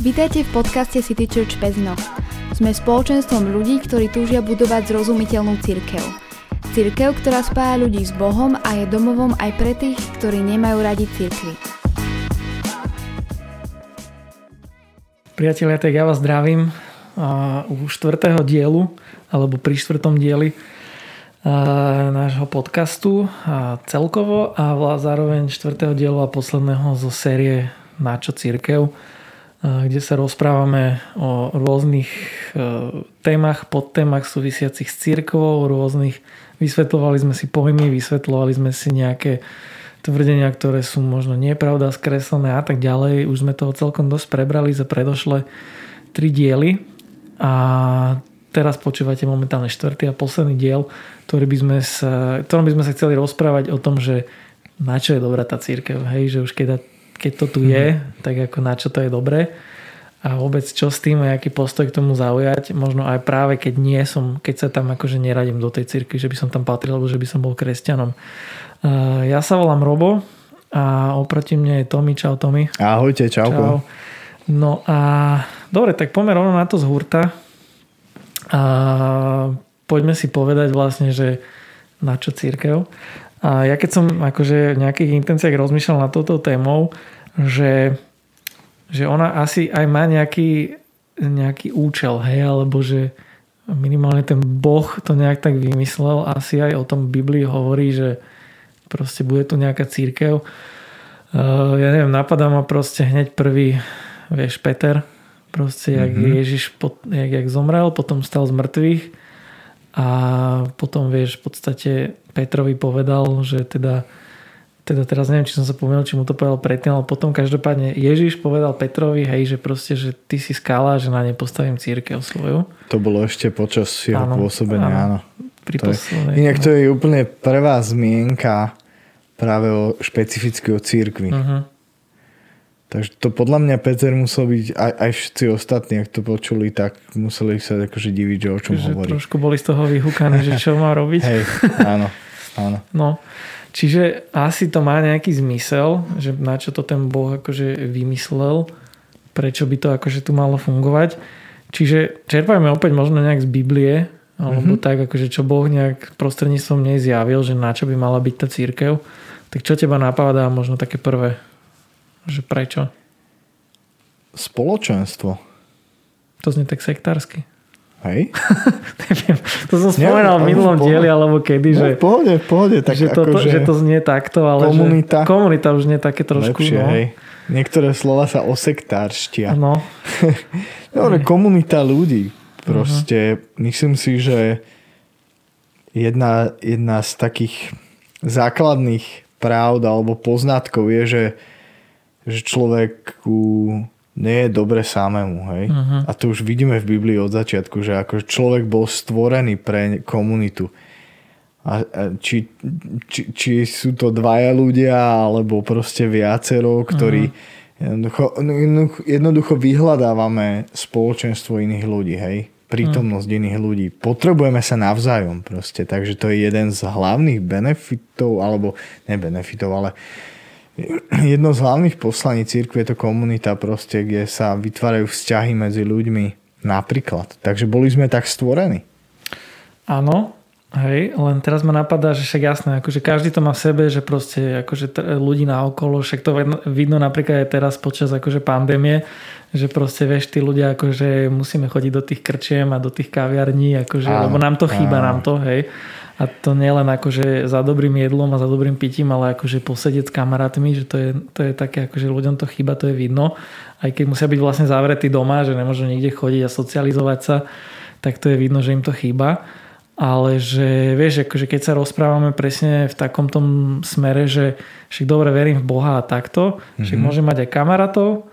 Vítajte v podcaste City Church Pezno. Sme spoločenstvom ľudí, ktorí túžia budovať zrozumiteľnú cirkev. Cirkev, ktorá spája ľudí s Bohom a je domovom aj pre tých, ktorí nemajú radi cirkvy. Priatelia, tak ja vás zdravím u štvrtého dielu, alebo pri štvrtom dieli nášho podcastu uh, celkovo a zároveň štvrtého dielu a posledného zo série Načo církev kde sa rozprávame o rôznych e, témach, podtémach súvisiacich s církvou, rôznych, vysvetľovali sme si pojmy, vysvetľovali sme si nejaké tvrdenia, ktoré sú možno nepravda, skreslené a tak ďalej. Už sme toho celkom dosť prebrali za predošle tri diely a teraz počúvate momentálne štvrtý a posledný diel, ktorý by sme sa, ktorom by sme sa chceli rozprávať o tom, že na čo je dobrá tá církev, hej, že už keď keď to tu je, mm. tak ako na čo to je dobré a vôbec čo s tým a aký postoj k tomu zaujať, možno aj práve keď nie som, keď sa tam akože neradím do tej cirkvi, že by som tam patril, alebo že by som bol kresťanom. Ja sa volám Robo a oproti mne je Tomi. Čau Tomi. Ahojte, čau. Čau. No a dobre, tak poďme rovno na to z hurta. A poďme si povedať vlastne, že na čo církev. A ja keď som akože v nejakých intenciách rozmýšľal nad touto témou, že, že ona asi aj má nejaký, nejaký účel, hej, alebo že minimálne ten Boh to nejak tak vymyslel. Asi aj o tom Biblii hovorí, že proste bude tu nejaká církev. Uh, ja neviem, napadá ma proste hneď prvý, vieš, Peter, proste jak mm-hmm. Ježiš, jak, jak zomrel, potom stal z mŕtvych a potom vieš v podstate Petrovi povedal, že teda teda teraz neviem, či som sa pomýlil, či mu to povedal predtým, ale potom každopádne Ježiš povedal Petrovi, hej, že proste, že ty si skala, že na ne postavím církev svoju. To bolo ešte počas jeho áno, pôsobenia, áno. áno. To je, inak to je úplne prvá zmienka práve o špecificky o církvi. Uh-huh. Takže to podľa mňa Peter musel byť, aj, aj všetci ostatní, ak to počuli, tak museli sa akože diviť, že o čom že hovorí. Trošku boli z toho vyhúkaní, že čo má robiť. Hej, áno, áno. No, čiže asi to má nejaký zmysel, že na čo to ten Boh akože vymyslel, prečo by to akože tu malo fungovať. Čiže čerpajme opäť možno nejak z Biblie, alebo mm-hmm. tak, akože čo Boh nejak prostredníctvom nej zjavil, že na čo by mala byť tá církev. Tak čo teba napadá možno také prvé? Že prečo? Spoločenstvo. To znie tak sektársky. Hej? Neviem, to som spomenal v minulom dieli, alebo kedy, no, že, v pohode, v pohode, tak že, to, ako, že, že to znie takto, ale komunita, že komunita už nie také trošku. Lepšie, no. hej. Niektoré slova sa osektárštia. No. Dobre, komunita ľudí. Proste uh-huh. myslím si, že jedna, jedna z takých základných pravd alebo poznatkov je, že že človeku nie je dobre samému, hej. Uh-huh. A to už vidíme v Biblii od začiatku, že ako človek bol stvorený pre komunitu. A, či, či, či sú to dvaja ľudia, alebo proste viacero, ktorí uh-huh. jednoducho, jednoducho vyhľadávame spoločenstvo iných ľudí, hej prítomnosť uh-huh. iných ľudí. Potrebujeme sa navzájom proste, takže to je jeden z hlavných benefitov, alebo ne benefitov, ale jedno z hlavných poslaní církve je to komunita proste, kde sa vytvárajú vzťahy medzi ľuďmi napríklad. Takže boli sme tak stvorení. Áno, hej, len teraz ma napadá, že však jasné, akože každý to má v sebe, že proste akože ľudí na okolo, však to vidno napríklad aj teraz počas akože pandémie, že proste vieš, tí ľudia akože musíme chodiť do tých krčiem a do tých kaviarní, akože, áno, lebo nám to chýba, áno. nám to, hej. A to nie len akože za dobrým jedlom a za dobrým pitím, ale akože posedieť s kamarátmi, že to je, to je také, akože ľuďom to chýba, to je vidno. Aj keď musia byť vlastne zavretí doma, že nemôžu nikde chodiť a socializovať sa, tak to je vidno, že im to chýba. Ale že vieš, akože keď sa rozprávame presne v takom tom smere, že však dobre verím v Boha a takto, mm-hmm. však môžem mať aj kamarátov,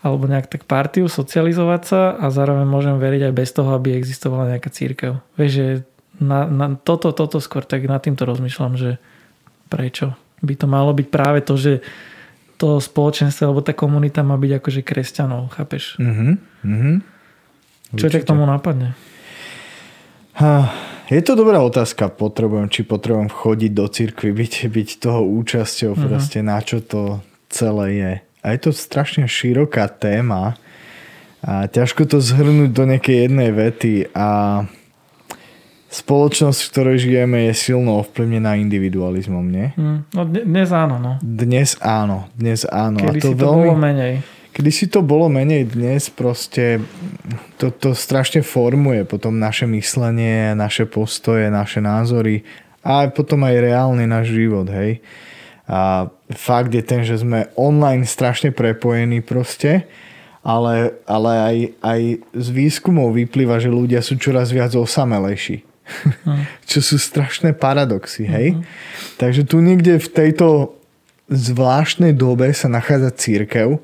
alebo nejak tak partiu, socializovať sa a zároveň môžem veriť aj bez toho, aby existovala nejaká církev. Vieš, že na, na toto, toto skôr tak nad týmto rozmýšľam, že prečo by to malo byť práve to, že to spoločenstvo alebo tá komunita má byť akože kresťanov, chápeš? Mm-hmm. Mm-hmm. Čo ťa k tomu napadne? Je to dobrá otázka, potrebujem, či potrebujem chodiť do cirkvi, byť, byť toho účasťou, mm-hmm. proste na čo to celé je. A je to strašne široká téma, A ťažko to zhrnúť do nejakej jednej vety a spoločnosť, v ktorej žijeme, je silno ovplyvnená individualizmom, nie? Mm, no dnes áno, no. Dnes áno, dnes áno. Kedy a to, si to veľmi, bolo menej. Kedy si to bolo menej, dnes proste to, to strašne formuje potom naše myslenie, naše postoje, naše názory a potom aj reálny náš život, hej. A fakt je ten, že sme online strašne prepojení proste, ale, ale aj, aj z výskumov vyplýva, že ľudia sú čoraz viac osamelejší. Mm. Čo sú strašné paradoxy, hej? Mm-hmm. Takže tu niekde v tejto zvláštnej dobe sa nachádza církev.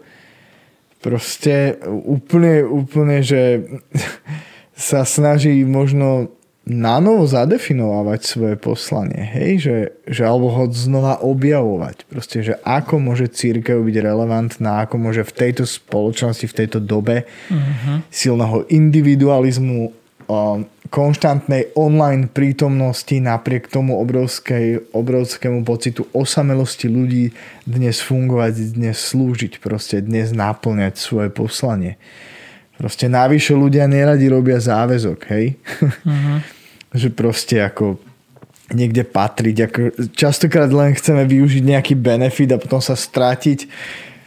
Proste úplne, úplne, že sa snaží možno na novo zadefinovať svoje poslanie, hej, že, že alebo ho znova objavovať. Proste, že ako môže církev byť relevantná, ako môže v tejto spoločnosti, v tejto dobe uh-huh. silného individualizmu, konštantnej online prítomnosti napriek tomu obrovskej, obrovskému pocitu osamelosti ľudí dnes fungovať, dnes slúžiť, proste dnes naplňať svoje poslanie. Proste navyše ľudia neradi robia záväzok, hej? Uh-huh. že proste ako niekde patriť. Ako častokrát len chceme využiť nejaký benefit a potom sa strátiť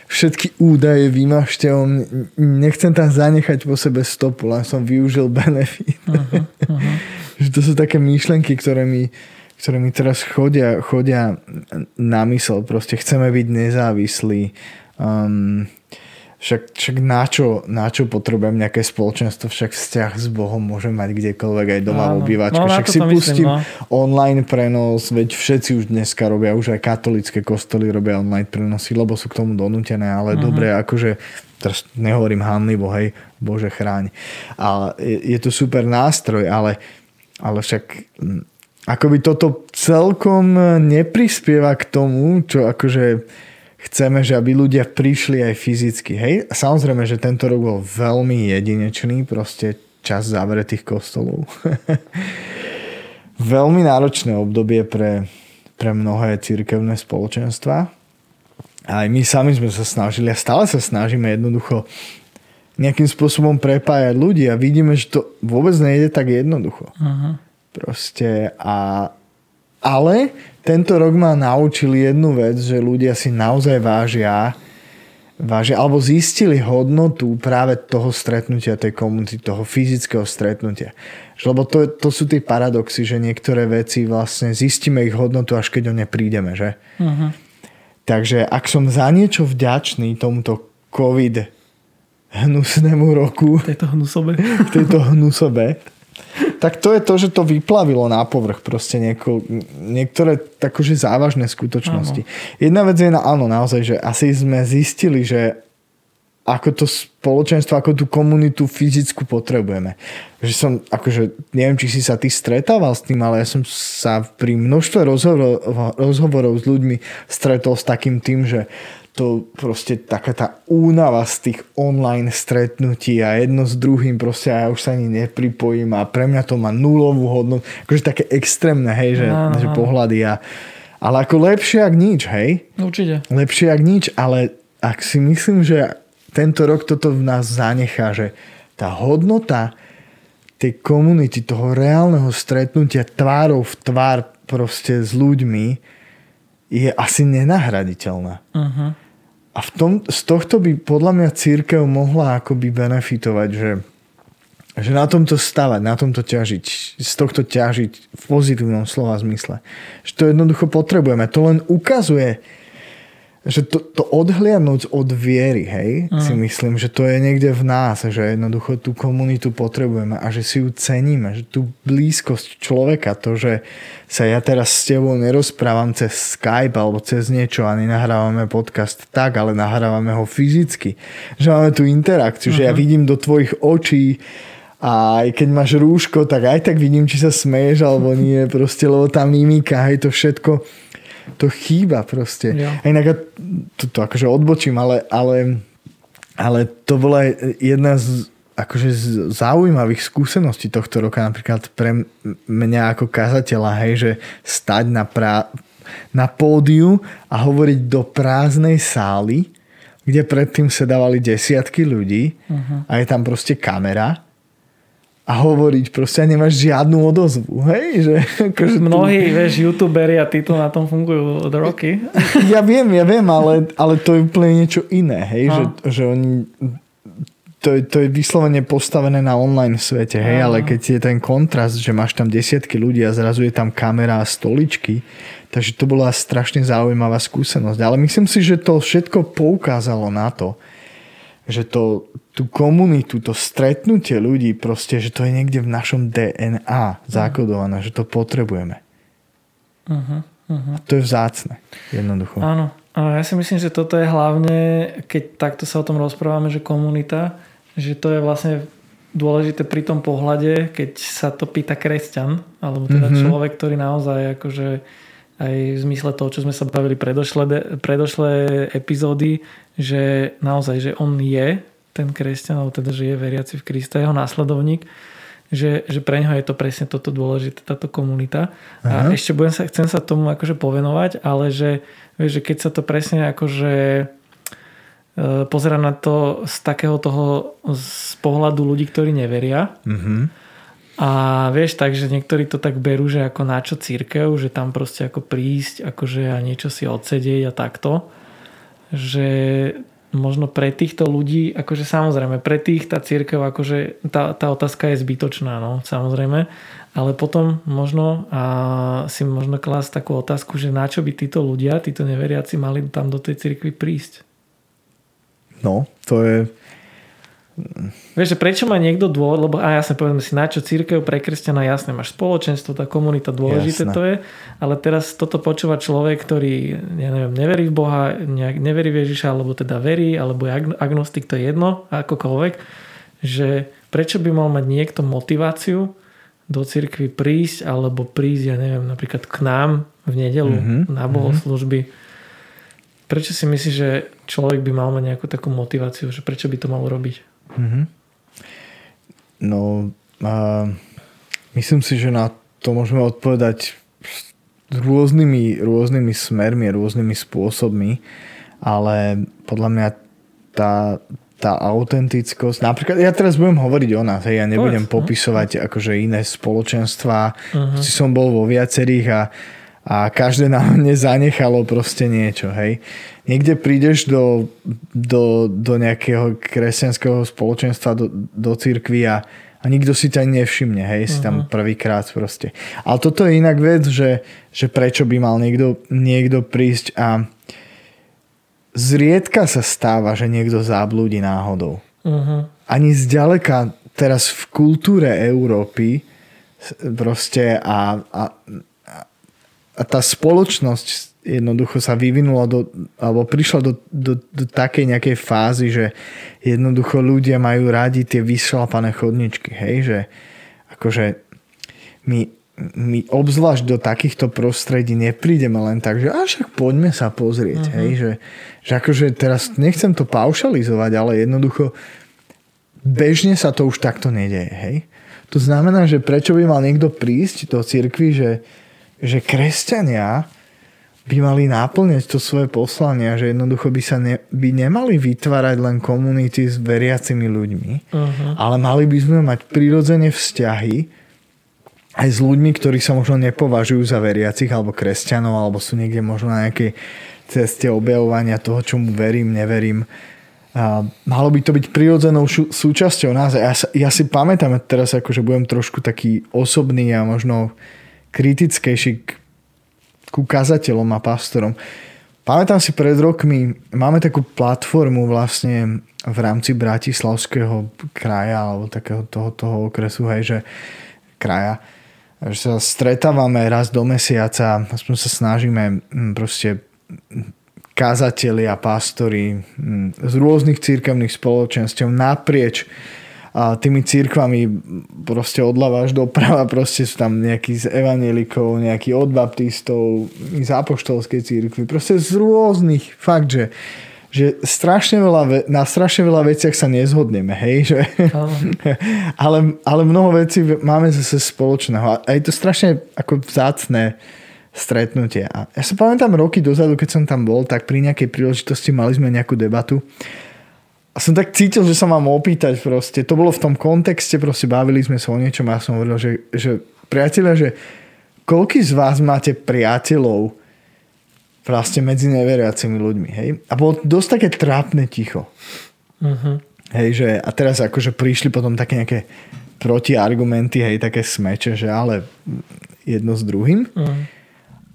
všetky údaje vymažte, on, nechcem tam zanechať po sebe stopu, len som využil benefit. Uh-huh, uh-huh. že to sú také myšlenky, ktoré mi, ktoré mi teraz chodia, chodia na mysel. Proste chceme byť nezávislí. Um, však, však na, čo, na čo potrebujem nejaké spoločenstvo, však vzťah s Bohom môžem mať kdekoľvek aj doma v obývačke. No, však si pustím myslím, no. online prenos, veď všetci už dneska robia, už aj katolické kostoly robia online prenosy, lebo sú k tomu donútené, ale uh-huh. dobre, akože teraz nehovorím hanlivo, hej, Bože chráň. A je, je to super nástroj, ale, ale však akoby toto celkom neprispieva k tomu, čo akože chceme, že aby ľudia prišli aj fyzicky. Hej? Samozrejme, že tento rok bol veľmi jedinečný, proste čas zavretých kostolov. veľmi náročné obdobie pre, pre mnohé církevné spoločenstva. Aj my sami sme sa snažili a stále sa snažíme jednoducho nejakým spôsobom prepájať ľudí a vidíme, že to vôbec nejde tak jednoducho. Uh-huh. Proste a ale tento rok ma naučil jednu vec, že ľudia si naozaj vážia, vážia alebo zistili hodnotu práve toho stretnutia, tej komunity, toho fyzického stretnutia. Lebo to, to sú tie paradoxy, že niektoré veci vlastne zistíme ich hodnotu, až keď o ne prídeme, že? Uh-huh. Takže ak som za niečo vďačný tomuto COVID hnusnému roku. Tejto hnusobe. Tejto hnusobe tak to je to, že to vyplavilo na povrch proste nieko, niektoré takože závažné skutočnosti. Áno. Jedna vec je, áno, naozaj, že asi sme zistili, že ako to spoločenstvo, ako tú komunitu fyzickú potrebujeme. Že som, akože, neviem, či si sa ty stretával s tým, ale ja som sa pri množstve rozhovorov, rozhovorov s ľuďmi stretol s takým tým, že to proste taká tá únava z tých online stretnutí a jedno s druhým proste a ja už sa ani nepripojím a pre mňa to má nulovú hodnotu. Akože také extrémne, hej, že, no, že pohľady a ale ako lepšie ak nič, hej? Určite. Lepšie ak nič, ale ak si myslím, že tento rok toto v nás zanechá, že tá hodnota tej komunity, toho reálneho stretnutia tvárov v tvár proste s ľuďmi je asi nenahraditeľná. Uh-huh. A v tom, z tohto by podľa mňa církev mohla akoby benefitovať, že, že na tomto stavať, na tomto ťažiť, z tohto ťažiť v pozitívnom slova zmysle. Že to jednoducho potrebujeme. To len ukazuje, že to, to odhliadnúť od viery, hej, uh-huh. si myslím, že to je niekde v nás, že jednoducho tú komunitu potrebujeme a že si ju ceníme, že tú blízkosť človeka, to, že sa ja teraz s tebou nerozprávam cez Skype alebo cez niečo a nenahrávame podcast tak, ale nahrávame ho fyzicky, že máme tú interakciu, uh-huh. že ja mhm. vidím do tvojich očí a aj keď máš rúško, tak aj tak vidím, či sa smeješ alebo nie, proste, lebo tá mimika, hej, to všetko to chýba proste. Ja. A inak to, to akože odbočím, ale, ale, ale to bola jedna z akože z zaujímavých skúseností tohto roka, napríklad pre mňa ako kazateľa, hej, že stať na, pra, na pódiu a hovoriť do prázdnej sály kde predtým sedávali desiatky ľudí uh-huh. a je tam proste kamera a hovoriť proste a nemáš žiadnu odozvu. Hej? Že, akože Mnohí, tu... vieš, youtuberi a títo na tom fungujú od roky. Ja viem, ja viem, ale, ale to je úplne niečo iné. Hej? No. Že, že oni to je, to je vyslovene postavené na online svete, hej, ale keď je ten kontrast, že máš tam desiatky ľudí a zrazu je tam kamera a stoličky, takže to bola strašne zaujímavá skúsenosť. Ale myslím si, že to všetko poukázalo na to, že to, tú komunitu, to stretnutie ľudí proste, že to je niekde v našom DNA zakodované, že to potrebujeme. Uh-huh, uh-huh. A to je vzácne, jednoducho. Áno. A ja si myslím, že toto je hlavne, keď takto sa o tom rozprávame, že komunita, že to je vlastne dôležité pri tom pohľade, keď sa to pýta kresťan, alebo teda mm-hmm. človek, ktorý naozaj akože aj v zmysle toho, čo sme sa bavili predošlé, predošlé epizódy, že naozaj, že on je ten kresťan, alebo teda, že je veriaci v Krista, jeho následovník, že, že pre ňoho je to presne toto dôležité, táto komunita. Aha. A ešte budem sa, chcem sa tomu akože povenovať, ale že, vieš, že keď sa to presne akože E, pozerať na to z takého toho z pohľadu ľudí, ktorí neveria. Mm-hmm. A vieš tak, že niektorí to tak berú, že ako na čo církev, že tam proste ako prísť akože a niečo si odsedieť a takto. Že možno pre týchto ľudí, akože samozrejme, pre tých tá církev, akože tá, tá otázka je zbytočná, no, samozrejme. Ale potom možno a si možno klásť takú otázku, že na čo by títo ľudia, títo neveriaci mali tam do tej církvy prísť. No, to je... Vieš, že prečo má niekto dôvod, lebo a jasne povedzme si, na čo církev pre kresťana, jasne máš spoločenstvo, tá komunita, dôležité jasne. to je, ale teraz toto počúva človek, ktorý, ja neviem, neverí v Boha, nejak, neverí v Ježiša, alebo teda verí, alebo je agnostik, to je jedno, akokoľvek, že prečo by mal mať niekto motiváciu do cirkvi prísť, alebo prísť, ja neviem, napríklad k nám v nedelu mm-hmm. na bohoslužby, mm-hmm Prečo si myslíš, že človek by mal mať nejakú takú motiváciu, že prečo by to mal robiť? Mm-hmm. No, a myslím si, že na to môžeme odpovedať rôznymi, rôznymi smermi, rôznymi spôsobmi, ale podľa mňa tá, tá autentickosť, napríklad ja teraz budem hovoriť o nás, hej, ja nebudem Povedz, no. popisovať no. akože iné spoločenstva, uh-huh. si som bol vo viacerých a a každé na mne zanechalo proste niečo, hej. Niekde prídeš do, do, do nejakého kresťanského spoločenstva, do, do církvy a, a nikto si ťa nevšimne, hej, uh-huh. si tam mhm. prvýkrát proste. Ale toto je inak vec, že, že prečo by mal niekto, niekto prísť a zriedka sa stáva, že niekto zablúdi náhodou. Uh-huh. Ani zďaleka teraz v kultúre Európy proste a, a a tá spoločnosť jednoducho sa vyvinula do, alebo prišla do, do, do takej nejakej fázy, že jednoducho ľudia majú radi tie vyšlapané chodničky, hej, že akože my, my obzvlášť do takýchto prostredí neprídeme len tak, že až však poďme sa pozrieť, uh-huh. hej, že, že akože teraz nechcem to paušalizovať, ale jednoducho bežne sa to už takto nedeje, hej. To znamená, že prečo by mal niekto prísť do cirkvi, že že kresťania by mali náplňať to svoje poslanie, že jednoducho by sa ne, by nemali vytvárať len komunity s veriacimi ľuďmi, uh-huh. ale mali by sme mať prirodzene vzťahy aj s ľuďmi, ktorí sa možno nepovažujú za veriacich alebo kresťanov, alebo sú niekde možno na nejakej ceste objavovania toho, čomu verím, neverím. A malo by to byť prirodzenou súčasťou nás. Ja, ja si pamätám, teraz akože budem trošku taký osobný a možno kritickejší k, ku kazateľom a pastorom. Pamätám si pred rokmi, máme takú platformu vlastne v rámci Bratislavského kraja alebo takého toho, toho okresu, hej, že kraja, že sa stretávame raz do mesiaca, aspoň sa snažíme mm, proste kazateli a pastori mm, z rôznych církevných spoločenstiev naprieč a tými církvami proste odľava až doprava, proste sú tam nejakí z evanelikov, nejakí od baptistov, z apoštolskej církvy, proste z rôznych, fakt, že že strašne veľa, na strašne veľa veciach sa nezhodneme, hej, že? ale, ale mnoho vecí máme zase spoločného. A je to strašne ako vzácne stretnutie. A ja sa pamätám roky dozadu, keď som tam bol, tak pri nejakej príležitosti mali sme nejakú debatu a som tak cítil, že sa mám opýtať proste. To bolo v tom kontexte, proste bavili sme sa o niečom a ja som hovoril, že, že priatelia, že koľký z vás máte priateľov vlastne medzi neveriacimi ľuďmi, hej? A bolo dosť také trápne ticho. Uh-huh. Hej, že a teraz akože prišli potom také nejaké protiargumenty, hej, také smeče, že ale jedno s druhým. Uh-huh.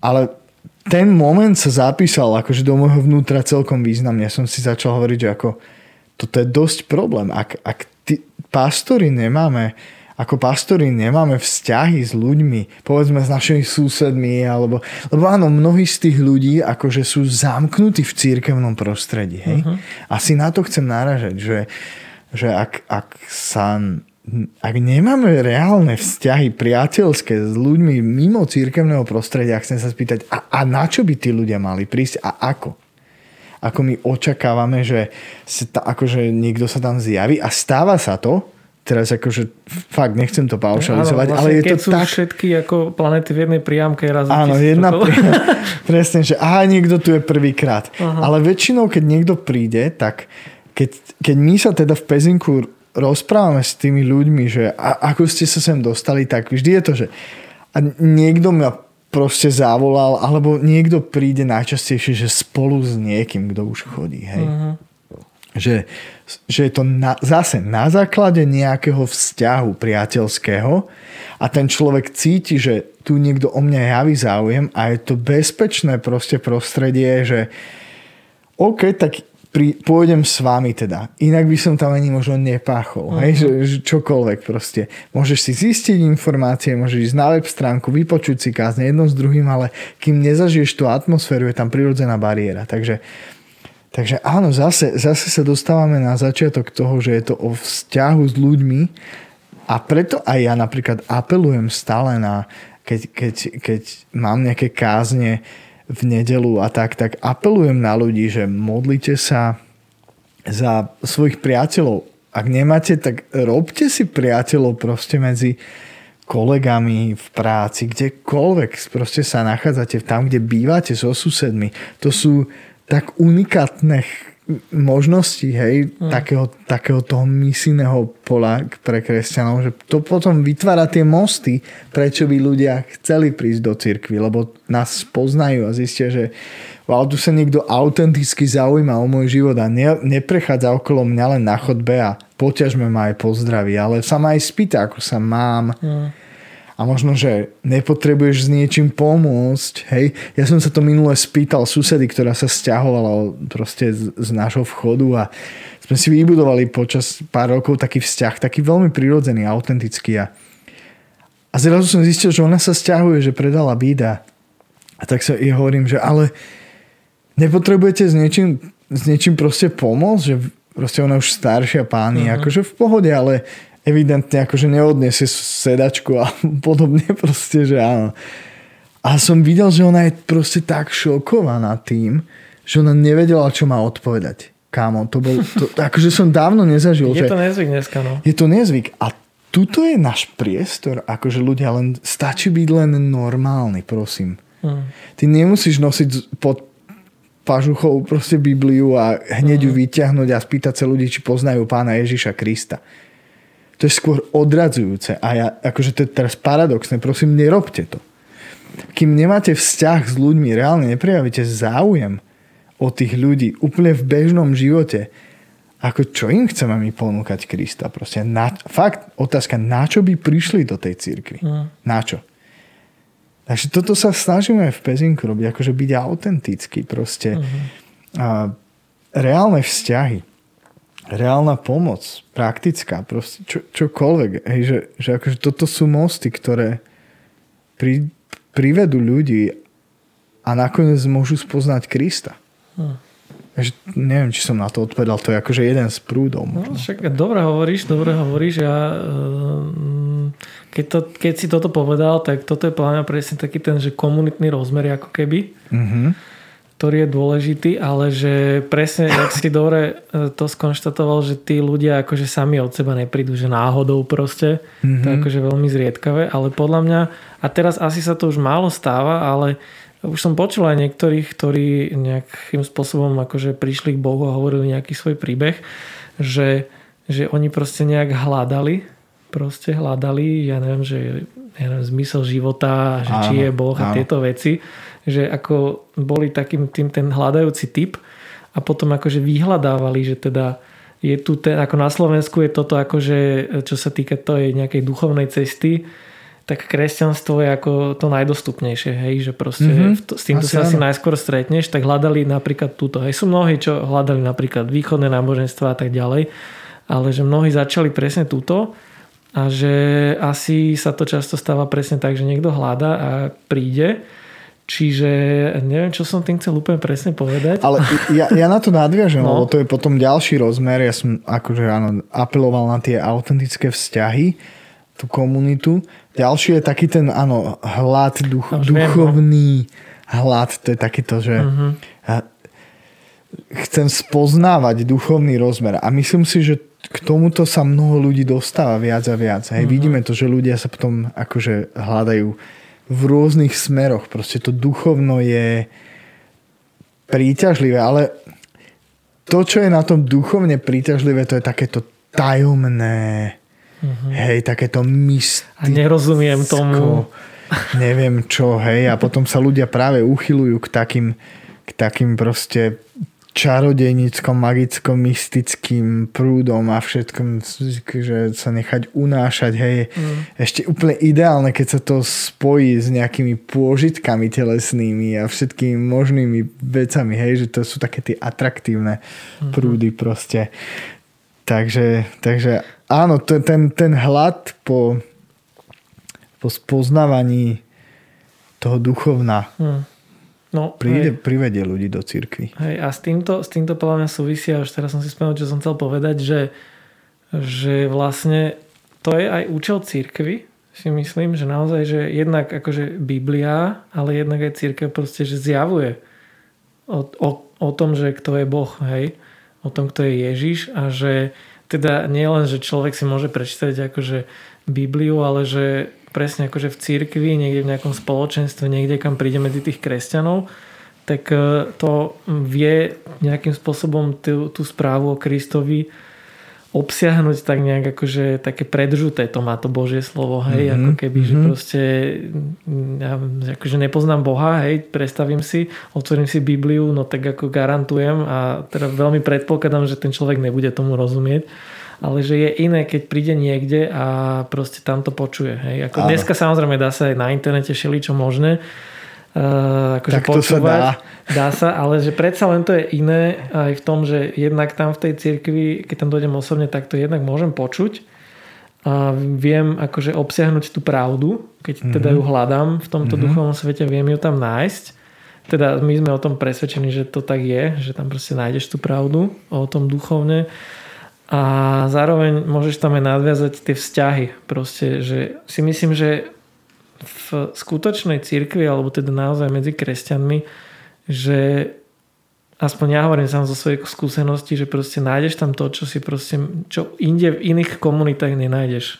Ale ten moment sa zapísal akože do môjho vnútra celkom významne. Ja som si začal hovoriť, že ako toto je dosť problém. Ak, ak tí pastori nemáme, ako pastori nemáme vzťahy s ľuďmi, povedzme s našimi susedmi, alebo, lebo áno, mnohí z tých ľudí akože sú zamknutí v církevnom prostredí. Hej? Uh-huh. Asi na to chcem náražať, že, že ak, ak sa ak nemáme reálne vzťahy priateľské s ľuďmi mimo církevného prostredia, chcem sa spýtať, a, a na čo by tí ľudia mali prísť a ako? Ako my očakávame, že sa akože niekto sa tam zjaví a stáva sa to, teraz akože fakt nechcem to paušalizovať, áno, vlastne, ale je keď to sú tak... všetky ako planety v jednej priamke raz Áno, jedna priamka, presne, že aha, niekto tu je prvýkrát. Ale väčšinou, keď niekto príde, tak keď, keď my sa teda v Pezinku rozprávame s tými ľuďmi, že a, ako ste sa sem dostali, tak vždy je to, že a niekto ma proste zavolal, alebo niekto príde najčastejšie, že spolu s niekým, kto už chodí. Hej? Uh-huh. Že, že je to na, zase na základe nejakého vzťahu priateľského a ten človek cíti, že tu niekto o mňa javí záujem a je to bezpečné proste prostredie, že OK, tak pri, pôjdem s vami teda. Inak by som tam ani možno nepáchol. Uh-huh. Hej? Že, že čokoľvek proste. Môžeš si zistiť informácie, môžeš ísť na web stránku, vypočuť si kázne jedno s druhým, ale kým nezažiješ tú atmosféru, je tam prirodzená bariéra. Takže, takže áno, zase, zase sa dostávame na začiatok toho, že je to o vzťahu s ľuďmi a preto aj ja napríklad apelujem stále na, keď, keď, keď mám nejaké kázne, v nedelu a tak, tak apelujem na ľudí, že modlite sa za svojich priateľov. Ak nemáte, tak robte si priateľov proste medzi kolegami v práci, kdekoľvek proste sa nachádzate, tam, kde bývate so susedmi. To sú tak unikátne možností, hej, mm. takého, takého toho misijného pola pre kresťanov, že to potom vytvára tie mosty, prečo by ľudia chceli prísť do cirkvi, lebo nás poznajú a zistia, že wow, tu sa niekto autenticky zaujíma o môj život a ne, neprechádza okolo mňa len na chodbe a poťažme ma aj pozdraví, ale sa ma aj spýta, ako sa mám. Mm a možno, že nepotrebuješ s niečím pomôcť, hej. Ja som sa to minule spýtal susedy, ktorá sa stiahovala proste z, z nášho vchodu a sme si vybudovali počas pár rokov taký vzťah, taký veľmi prirodzený, autentický a, a zrazu som zistil, že ona sa stiahuje, že predala bída. A tak sa jej hovorím, že ale nepotrebujete s niečím, s niečím proste pomôcť, že proste ona už staršia páni, uh-huh. akože v pohode, ale evidentne akože neodniesie sedačku a podobne proste, že áno. A som videl, že ona je proste tak šokovaná tým, že ona nevedela, čo má odpovedať. Kámo, to bol, to, akože som dávno nezažil. Je že, to nezvyk dneska, no. Je to nezvyk. A tuto je náš priestor, akože ľudia len, stačí byť len normálny, prosím. Hmm. Ty nemusíš nosiť pod pažuchou proste Bibliu a hneď hmm. ju vyťahnuť a spýtať sa ľudí, či poznajú pána Ježiša Krista to je skôr odradzujúce. A ja, akože to je teraz paradoxné, prosím, nerobte to. Kým nemáte vzťah s ľuďmi, reálne neprejavíte záujem o tých ľudí úplne v bežnom živote, ako čo im chceme my ponúkať Krista? Proste na, fakt, otázka, na čo by prišli do tej církvy? Mm. Na čo? Takže toto sa snažíme v Pezinku robiť, akože byť autentický proste. Mm-hmm. A reálne vzťahy reálna pomoc, praktická, proste čo, čokoľvek. Hej, že, že akože toto sú mosty, ktoré pri, privedú ľudí a nakoniec môžu spoznať Krista. Hm. Takže neviem, či som na to odpovedal. To je akože jeden z prúdov. No, však dobre hovoríš, dobre hovoríš. Ja, ehm, keď, to, keď si toto povedal, tak toto je pláňa presne taký ten, že komunitný rozmer ako keby. Mm-hmm ktorý je dôležitý, ale že presne, jak si dobre e, to skonštatoval, že tí ľudia akože sami od seba neprídu, že náhodou proste, mm-hmm. to je mhm. akože veľmi zriedkavé, ale podľa mňa, a teraz asi sa to už málo stáva, ale už som počul aj niektorých, ktorí nejakým spôsobom akože prišli k Bohu a hovorili nejaký svoj príbeh, že, že oni proste nejak hľadali, proste hľadali, ja neviem, že ja neviem, zmysel života, že áno, či je Boh a áno. tieto veci že ako boli takým tým ten hľadajúci typ a potom akože vyhľadávali, že teda je tu ten, ako na Slovensku je toto akože, čo sa týka tej nejakej duchovnej cesty, tak kresťanstvo je ako to najdostupnejšie, hej, že proste mm-hmm. to, s týmto asi sa asi najskôr stretneš, tak hľadali napríklad túto, hej, sú mnohí, čo hľadali napríklad východné náboženstva a tak ďalej, ale že mnohí začali presne túto a že asi sa to často stáva presne tak, že niekto hľada a príde Čiže neviem, čo som tým chcel úplne presne povedať. Ale ja, ja na to nadviažem, no. lebo to je potom ďalší rozmer. Ja som akože áno, apeloval na tie autentické vzťahy, tú komunitu. Ďalší je taký ten, áno, hlad, duch, duchovný viem, no. hlad. To je takýto, že uh-huh. chcem spoznávať duchovný rozmer. A myslím si, že k tomuto sa mnoho ľudí dostáva viac a viac. Hej, uh-huh. Vidíme to, že ľudia sa potom akože hľadajú v rôznych smeroch. Proste to duchovno je príťažlivé, ale to, čo je na tom duchovne príťažlivé, to je takéto tajomné, uh-huh. hej, takéto mystické. A nerozumiem tomu. Neviem čo, hej, a potom sa ľudia práve uchylujú k takým, k takým proste čarodejnickom, magickom, mystickým prúdom a všetkom, že sa nechať unášať, hej. Mm. Ešte úplne ideálne, keď sa to spojí s nejakými pôžitkami telesnými a všetkými možnými vecami, hej, že to sú také tie atraktívne mm. prúdy proste. Takže, takže áno, to, ten, ten hlad po, po spoznávaní toho duchovna mm No, Príde, hej. privedie ľudí do cirkvi. Hej, a s týmto, s týmto podľa mňa súvisia, už teraz som si spomenul, čo som chcel povedať, že, že vlastne to je aj účel cirkvy, si myslím, že naozaj, že jednak akože Biblia, ale jednak aj církev proste, že zjavuje o, o, o tom, že kto je Boh, hej, o tom, kto je Ježiš a že teda nie len, že človek si môže prečítať akože Bibliu, ale že presne akože v církvi, niekde v nejakom spoločenstve, niekde kam príde medzi tých kresťanov, tak e, to vie nejakým spôsobom tú, tú správu o Kristovi obsiahnuť tak nejak akože také predžuté to má to Božie slovo, hej, mm-hmm. ako keby, mm-hmm. že mhm. proste ja akože nepoznám Boha, hej, predstavím si, otvorím si Bibliu, no tak ako garantujem a teda veľmi predpokladám, že ten človek nebude tomu rozumieť ale že je iné, keď príde niekde a proste tam to počuje. Hej. Ako dneska samozrejme dá sa aj na internete čo možné, uh, akože tak počúvať. Sa dá. dá sa, ale že predsa len to je iné aj v tom, že jednak tam v tej cirkvi, keď tam dojdem osobne, tak to jednak môžem počuť a viem akože obsiahnuť tú pravdu, keď teda ju hľadám v tomto mm-hmm. duchovnom svete, viem ju tam nájsť. Teda my sme o tom presvedčení, že to tak je, že tam proste nájdeš tú pravdu o tom duchovne a zároveň môžeš tam aj nadviazať tie vzťahy. Proste, že si myslím, že v skutočnej cirkvi, alebo teda naozaj medzi kresťanmi, že aspoň ja hovorím sám zo svojej skúsenosti, že proste nájdeš tam to, čo si proste, čo inde v iných komunitách nenájdeš.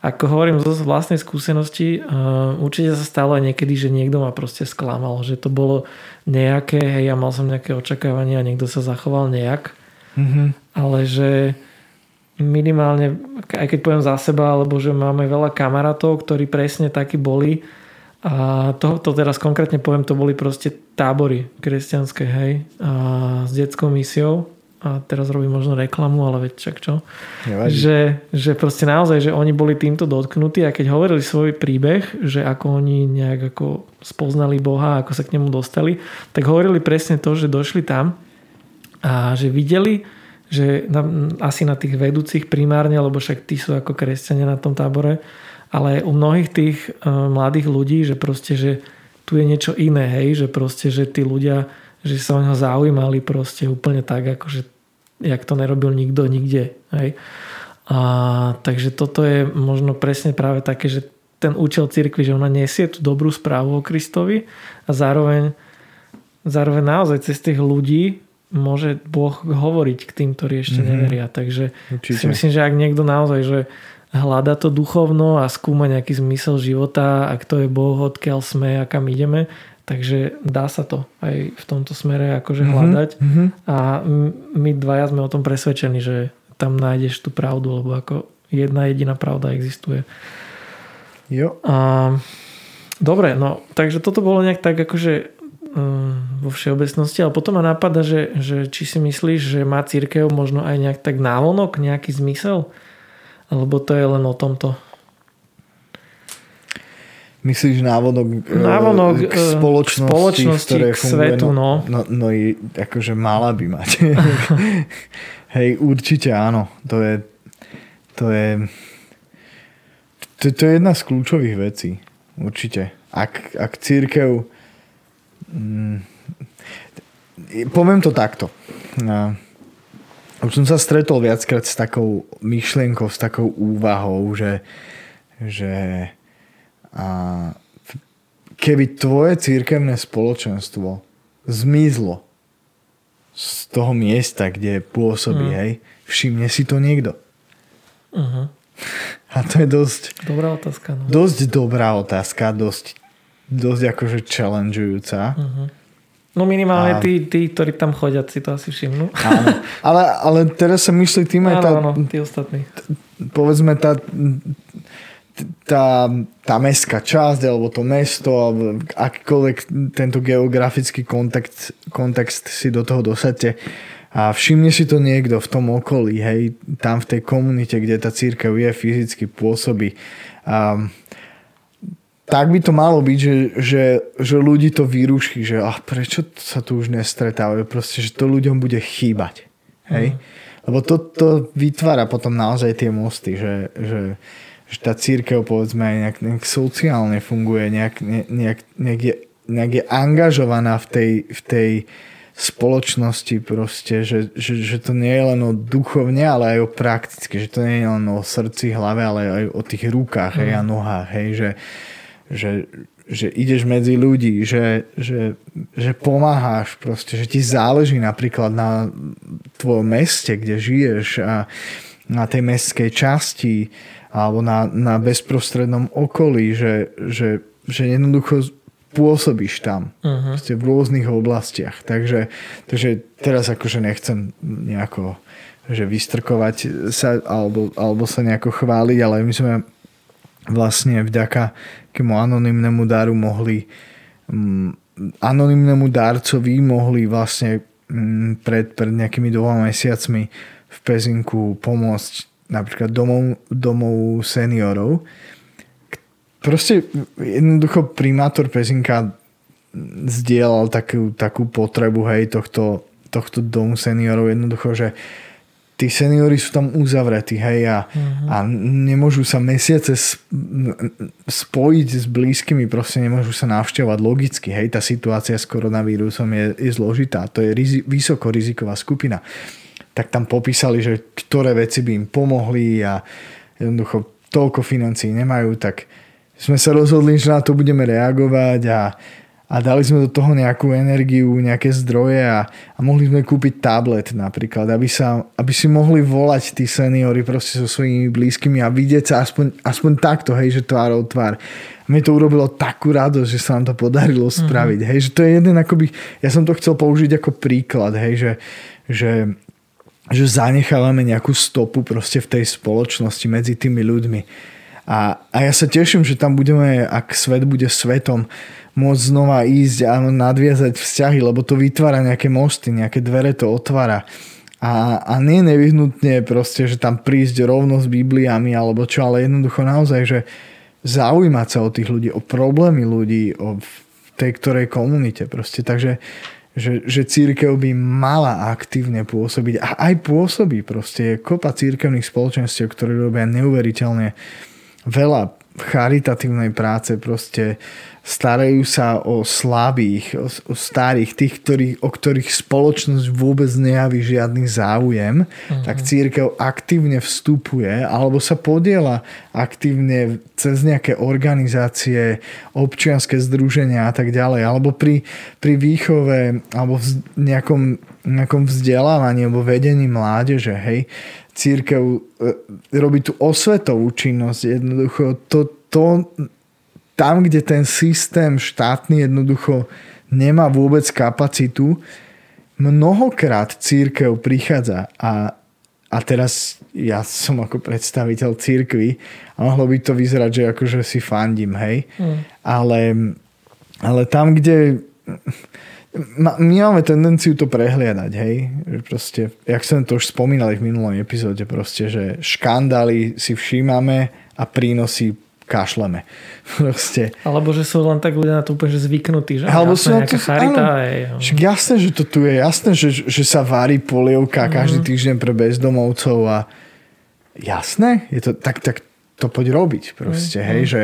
Ako hovorím zo vlastnej skúsenosti, uh, určite sa stalo aj niekedy, že niekto ma proste sklamal, že to bolo nejaké, hej, ja mal som nejaké očakávania a niekto sa zachoval nejak Mm-hmm. Ale že minimálne, aj keď poviem za seba, alebo že máme veľa kamarátov, ktorí presne takí boli a to, to teraz konkrétne poviem, to boli proste tábory kresťanské, hej, a s detskou misiou a teraz robím možno reklamu, ale veď čak čo. Že, že proste naozaj, že oni boli týmto dotknutí a keď hovorili svoj príbeh, že ako oni nejak ako spoznali Boha, ako sa k nemu dostali, tak hovorili presne to, že došli tam a že videli, že na, asi na tých vedúcich primárne, lebo však tí sú ako kresťania na tom tábore, ale u mnohých tých uh, mladých ľudí, že proste, že tu je niečo iné, hej, že proste, že tí ľudia, že sa o neho zaujímali proste úplne tak, ako že jak to nerobil nikto nikde, hej. A, takže toto je možno presne práve také, že ten účel cirkvi, že ona nesie tú dobrú správu o Kristovi a zároveň zároveň naozaj cez tých ľudí môže Boh hovoriť k tým, ktorí ešte mm-hmm. neveria. Takže Určite. si myslím, že ak niekto naozaj že hľada to duchovno a skúma nejaký zmysel života a kto je Boh, odkiaľ sme a kam ideme, takže dá sa to aj v tomto smere akože mm-hmm. hľadať mm-hmm. a my dvaja sme o tom presvedčení, že tam nájdeš tú pravdu, lebo ako jedna jediná pravda existuje. Jo. A, dobre, no takže toto bolo nejak tak akože vo všeobecnosti, ale potom ma napadá, že, že či si myslíš, že má církev možno aj nejak tak návonok, nejaký zmysel? Alebo to je len o tomto? Myslíš návonok, e, návonok k e, spoločnosti, spoločnosti ktoré k svetu, no. No, no, no i akože mala by mať. Hej, určite áno. To je, to je, to, to je jedna z kľúčových vecí. Určite. Ak, ak církev Mm, poviem to takto. Už som sa stretol viackrát s takou myšlienkou, s takou úvahou, že, že a, keby tvoje církevné spoločenstvo zmizlo z toho miesta, kde pôsobí, mm. hej, všimne si to niekto. Uh-huh. A to je dosť... Dobrá otázka. No. Dosť dobrá otázka, dosť dosť akože challengeujúca. Uh-huh. No minimálne a... tí, tí, ktorí tam chodia, si to asi všimnú. Áno. Ale, ale teraz sa myslí tým aj tá... Áno, tí ostatní. Povedzme tá, tá, tá mestská časť, alebo to mesto, alebo akýkoľvek tento geografický kontext, kontext si do toho dosadte. A všimne si to niekto v tom okolí, hej, tam v tej komunite, kde tá církev je, fyzicky pôsobí. Um, tak by to malo byť, že, že, že ľudí to vyruší, že ach, prečo sa tu už nestretávajú, proste, že to ľuďom bude chýbať. Hej? Mm. Lebo to, to vytvára potom naozaj tie mosty, že, že, že tá církev povedzme aj nejak, nejak sociálne funguje, nejak, nejak, nejak, je, nejak je angažovaná v tej, v tej spoločnosti proste, že, že, že to nie je len o duchovne, ale aj o prakticky, že to nie je len o srdci, hlave, ale aj o tých rukách mm. hej, a nohách, hej, že, že, že ideš medzi ľudí, že, že, že pomáhaš proste, že ti záleží napríklad na tvojom meste, kde žiješ a na tej mestskej časti alebo na, na bezprostrednom okolí, že, že, že jednoducho pôsobíš tam uh-huh. v rôznych oblastiach. Takže, takže teraz akože nechcem nejako že vystrkovať sa alebo, alebo sa nejako chváliť, ale my sme vlastne vďaka takému anonimnému daru mohli um, anonimnému darcovi mohli vlastne um, pred, pred nejakými dvoma mesiacmi v Pezinku pomôcť napríklad domov, domov seniorov. Proste jednoducho primátor Pezinka zdieľal takú, takú potrebu hej, tohto, tohto domu seniorov jednoducho, že tí seniori sú tam uzavretí, hej, a, uh-huh. a nemôžu sa mesiace spojiť s blízkymi, proste nemôžu sa navštevovať logicky, hej, tá situácia s koronavírusom je, je zložitá, to je rizi, vysoko riziková skupina. Tak tam popísali, že ktoré veci by im pomohli a jednoducho toľko financí nemajú, tak sme sa rozhodli, že na to budeme reagovať a a dali sme do toho nejakú energiu, nejaké zdroje a, a mohli sme kúpiť tablet napríklad, aby, sa, aby si mohli volať tí seniory proste so svojimi blízkymi a vidieť sa aspoň, aspoň takto, hej, že tvárou tvár. A mne to urobilo takú radosť, že sa nám to podarilo mhm. spraviť, mm-hmm. hej, že to je jeden akoby, ja som to chcel použiť ako príklad, hej, že, že že zanechávame nejakú stopu proste v tej spoločnosti medzi tými ľuďmi. A, a ja sa teším, že tam budeme, ak svet bude svetom, môcť znova ísť a nadviazať vzťahy, lebo to vytvára nejaké mosty, nejaké dvere to otvára. A, a nie nevyhnutne proste, že tam prísť rovno s Bibliami alebo čo, ale jednoducho naozaj, že zaujímať sa o tých ľudí, o problémy ľudí, o tej ktorej komunite proste. Takže že, že církev by mala aktívne pôsobiť a aj pôsobí proste. Je kopa církevných spoločenstiev, ktoré robia neuveriteľne veľa charitatívnej práce proste starajú sa o slabých, o, o starých, tých, ktorí, o ktorých spoločnosť vôbec nejaví žiadny záujem, uh-huh. tak církev aktívne vstupuje alebo sa podiela aktívne cez nejaké organizácie, občianske združenia a tak ďalej, alebo pri, pri výchove alebo v nejakom, nejakom vzdelávaní alebo vedení mládeže, hej, církev e, robí tú osvetovú činnosť, jednoducho to, to tam, kde ten systém štátny jednoducho nemá vôbec kapacitu, mnohokrát církev prichádza a, a teraz ja som ako predstaviteľ církvy a mohlo by to vyzerať, že akože si fandím, hej. Mm. Ale, ale tam, kde my máme tendenciu to prehliadať, hej. Proste, jak som to už spomínali v minulom epizóde, proste, že škandály si všímame a prínosy kašleme. Proste. Alebo že sú len tak ľudia na to úplne že zvyknutí, že Alebo sú na to, charita. Áno, Však jasné, že to tu je. Jasné, že, že sa varí polievka mm-hmm. každý týždeň pre bezdomovcov a jasné, je to, tak, tak to poď robiť proste, mm-hmm. hej, že,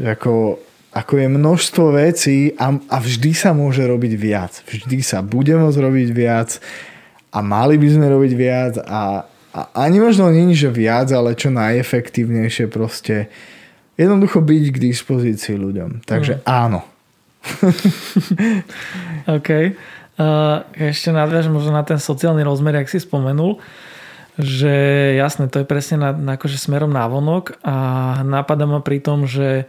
že ako, ako je množstvo vecí a, a vždy sa môže robiť viac. Vždy sa bude môcť robiť viac a mali by sme robiť viac a, a ani možno nie, že viac, ale čo najefektívnejšie proste jednoducho byť k dispozícii ľuďom. Takže mm. áno. OK. Uh, ešte nadviažem možno na ten sociálny rozmer, jak si spomenul, že jasné, to je presne na, na akože smerom na vonok a napadá ma pri tom, že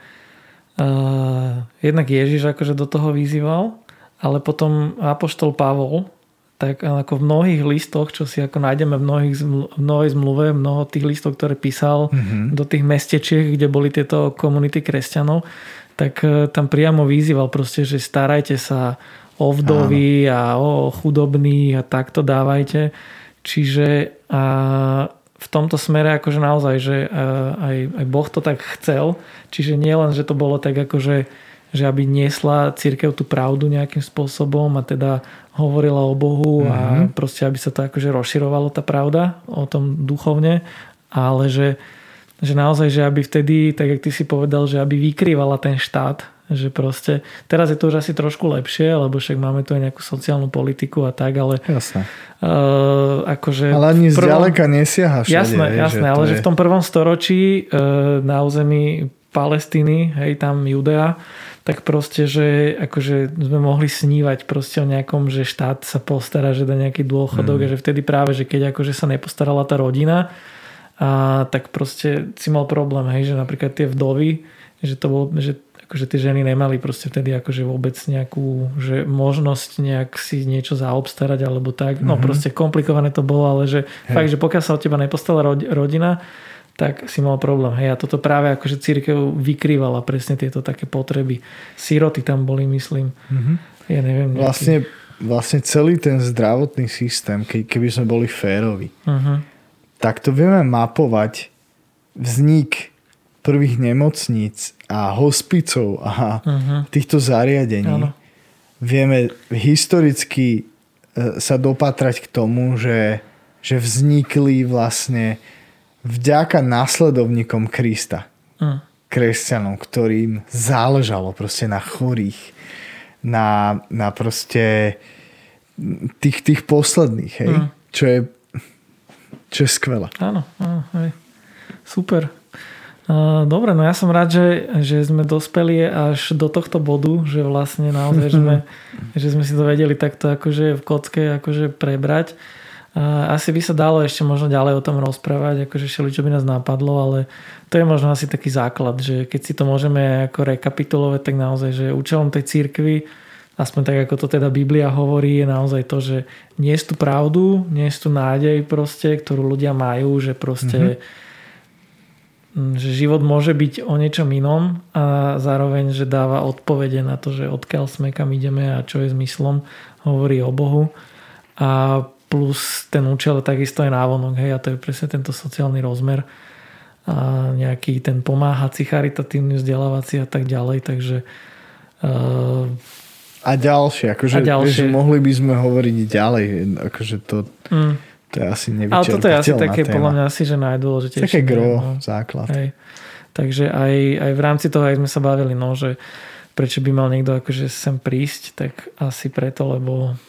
uh, jednak Ježiš akože do toho vyzýval, ale potom Apoštol Pavol tak ako v mnohých listoch, čo si ako nájdeme v, mnohých, v mnohej zmluve, mnoho tých listov, ktoré písal mm-hmm. do tých mestečiek, kde boli tieto komunity kresťanov, tak e, tam priamo vyzýval proste, že starajte sa o vdovy a o chudobných a takto dávajte. Čiže a v tomto smere akože naozaj, že e, aj, aj Boh to tak chcel. Čiže nie len, že to bolo tak akože že aby niesla církev tú pravdu nejakým spôsobom a teda hovorila o Bohu mm-hmm. a mhm. proste aby sa to akože rozširovalo tá pravda o tom duchovne, ale že, že naozaj, že aby vtedy, tak jak ty si povedal, že aby vykrývala ten štát, že proste, teraz je to už asi trošku lepšie, lebo však máme tu aj nejakú sociálnu politiku a tak, ale jasné. Uh, akože ale ani prvom, zďaleka nesiaha všade. Jasné, hej, jasné, že ale je... že v tom prvom storočí uh, na území Palestíny, hej, tam Judea, tak proste, že akože sme mohli snívať proste o nejakom, že štát sa postará, že dá nejaký dôchodok mm. a že vtedy práve, že keď akože sa nepostarala tá rodina, a tak proste si mal problém, hej, že napríklad tie vdovy, že to bolo, že akože tie ženy nemali proste vtedy akože vôbec nejakú že možnosť nejak si niečo zaobstarať alebo tak. No mm-hmm. proste komplikované to bolo, ale že hey. fakt, že pokiaľ sa od teba nepostala rodina, tak si mal problém. Hej, a toto práve akože církev vykrývala presne tieto také potreby. Siroty tam boli, myslím. Mm-hmm. Ja neviem. Nejaký... Vlastne, vlastne celý ten zdravotný systém, ke, keby sme boli férovi, uh-huh. tak to vieme mapovať vznik prvých nemocníc a hospicov a uh-huh. týchto zariadení. Ano. Vieme historicky e, sa dopatrať k tomu, že, že vznikli vlastne vďaka následovníkom Krista. Mm. Kresťanom, ktorým záležalo proste na chorých, na, na proste tých, tých posledných, hej? Mm. Čo je čo je skvelé. Áno, áno hej. super. Dobre, no ja som rád, že, že sme dospeli až do tohto bodu, že vlastne naozaj, že sme, že sme si to vedeli takto akože v kocke akože prebrať. Asi by sa dalo ešte možno ďalej o tom rozprávať, akože šeli, čo by nás napadlo, ale to je možno asi taký základ, že keď si to môžeme ako rekapitulovať, tak naozaj, že účelom tej církvy, aspoň tak ako to teda Biblia hovorí, je naozaj to, že nie je tu pravdu, nie je tu nádej proste, ktorú ľudia majú, že proste mm-hmm. že život môže byť o niečom inom a zároveň, že dáva odpovede na to, že odkiaľ sme, kam ideme a čo je zmyslom, hovorí o Bohu. A plus ten účel takisto je návonok, hej, a to je presne tento sociálny rozmer a nejaký ten pomáhací, charitatívny, vzdelávací a tak ďalej, takže uh, a ďalšie, akože a ďalšie. Vieš, mohli by sme hovoriť ďalej, akože to, mm. to je asi Ale toto je asi také, téma. podľa mňa asi, že najdôležitejšie. Také gro, no. základ. Hej. Takže aj, aj v rámci toho aj sme sa bavili, no, že prečo by mal niekto akože sem prísť, tak asi preto, lebo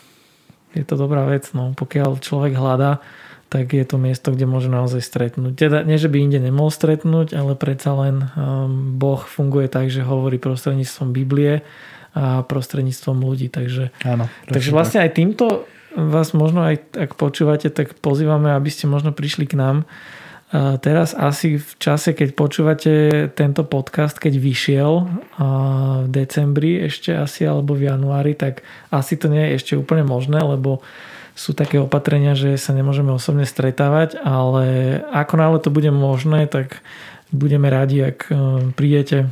je to dobrá vec. No. Pokiaľ človek hľadá, tak je to miesto, kde môže naozaj stretnúť. Teda nie, že by inde nemohol stretnúť, ale predsa len um, Boh funguje tak, že hovorí prostredníctvom Biblie a prostredníctvom ľudí. Takže, Áno, takže vlastne tak. aj týmto vás možno aj, ak počúvate, tak pozývame, aby ste možno prišli k nám. Teraz asi v čase, keď počúvate tento podcast, keď vyšiel v decembri ešte asi alebo v januári, tak asi to nie je ešte úplne možné, lebo sú také opatrenia, že sa nemôžeme osobne stretávať, ale ako náhle to bude možné, tak budeme radi, ak e, prídete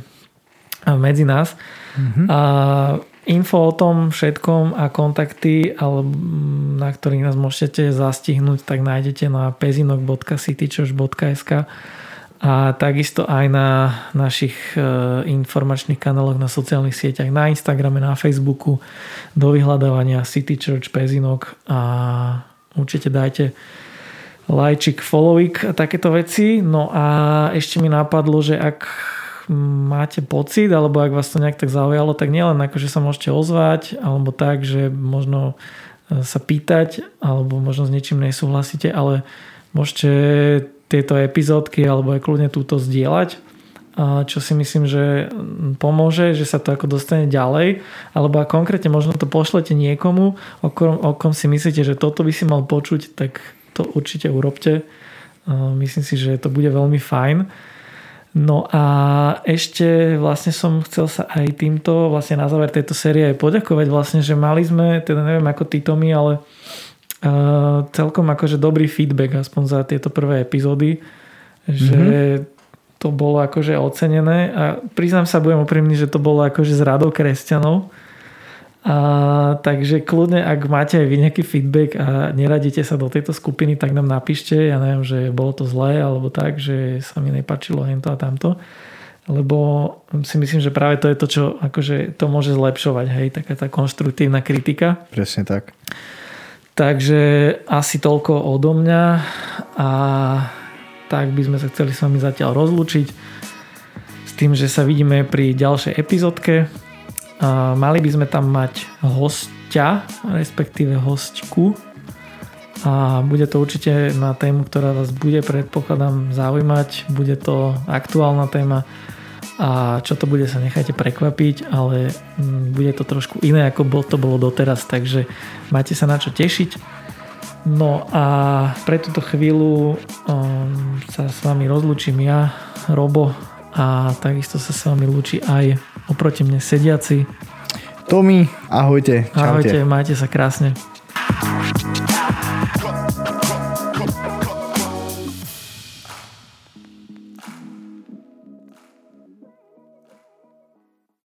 medzi nás. Mm-hmm. A info o tom všetkom a kontakty, na ktorých nás môžete zastihnúť, tak nájdete na pezinok.citychurch.sk a takisto aj na našich e, informačných kanáloch na sociálnych sieťach, na Instagrame, na Facebooku, do vyhľadávania City Church Pezinok a určite dajte lajčik, followik a takéto veci. No a ešte mi napadlo, že ak máte pocit, alebo ak vás to nejak tak zaujalo, tak nielen ako, že sa môžete ozvať, alebo tak, že možno e, sa pýtať, alebo možno s niečím nesúhlasíte, ale môžete tieto epizódky alebo aj kľudne túto zdieľať čo si myslím, že pomôže, že sa to ako dostane ďalej, alebo ak konkrétne možno to pošlete niekomu, o kom, o kom si myslíte, že toto by si mal počuť, tak to určite urobte. Myslím si, že to bude veľmi fajn. No a ešte vlastne som chcel sa aj týmto vlastne na záver tejto série poďakovať vlastne, že mali sme, teda neviem ako ty Tomi, ale uh, celkom akože dobrý feedback aspoň za tieto prvé epizódy, že mm-hmm. to bolo akože ocenené a priznám sa, budem úprimný, že to bolo akože z radou kresťanov. A, takže kľudne, ak máte aj vy nejaký feedback a neradíte sa do tejto skupiny, tak nám napíšte, ja neviem, že bolo to zlé alebo tak, že sa mi nepačilo hento a tamto lebo si myslím, že práve to je to, čo akože to môže zlepšovať, hej, taká tá konštruktívna kritika. Presne tak. Takže asi toľko odo mňa a tak by sme sa chceli s vami zatiaľ rozlúčiť s tým, že sa vidíme pri ďalšej epizódke. Mali by sme tam mať hostia, respektíve hostku a bude to určite na tému, ktorá vás bude predpokladám zaujímať. Bude to aktuálna téma a čo to bude sa nechajte prekvapiť, ale mm, bude to trošku iné ako to bolo doteraz, takže máte sa na čo tešiť. No a pre túto chvíľu um, sa s vami rozlúčim ja, Robo a takisto sa s vami lúči aj oproti mne sediaci. Tomi, ahojte. Čaute. Ahojte, majte sa krásne.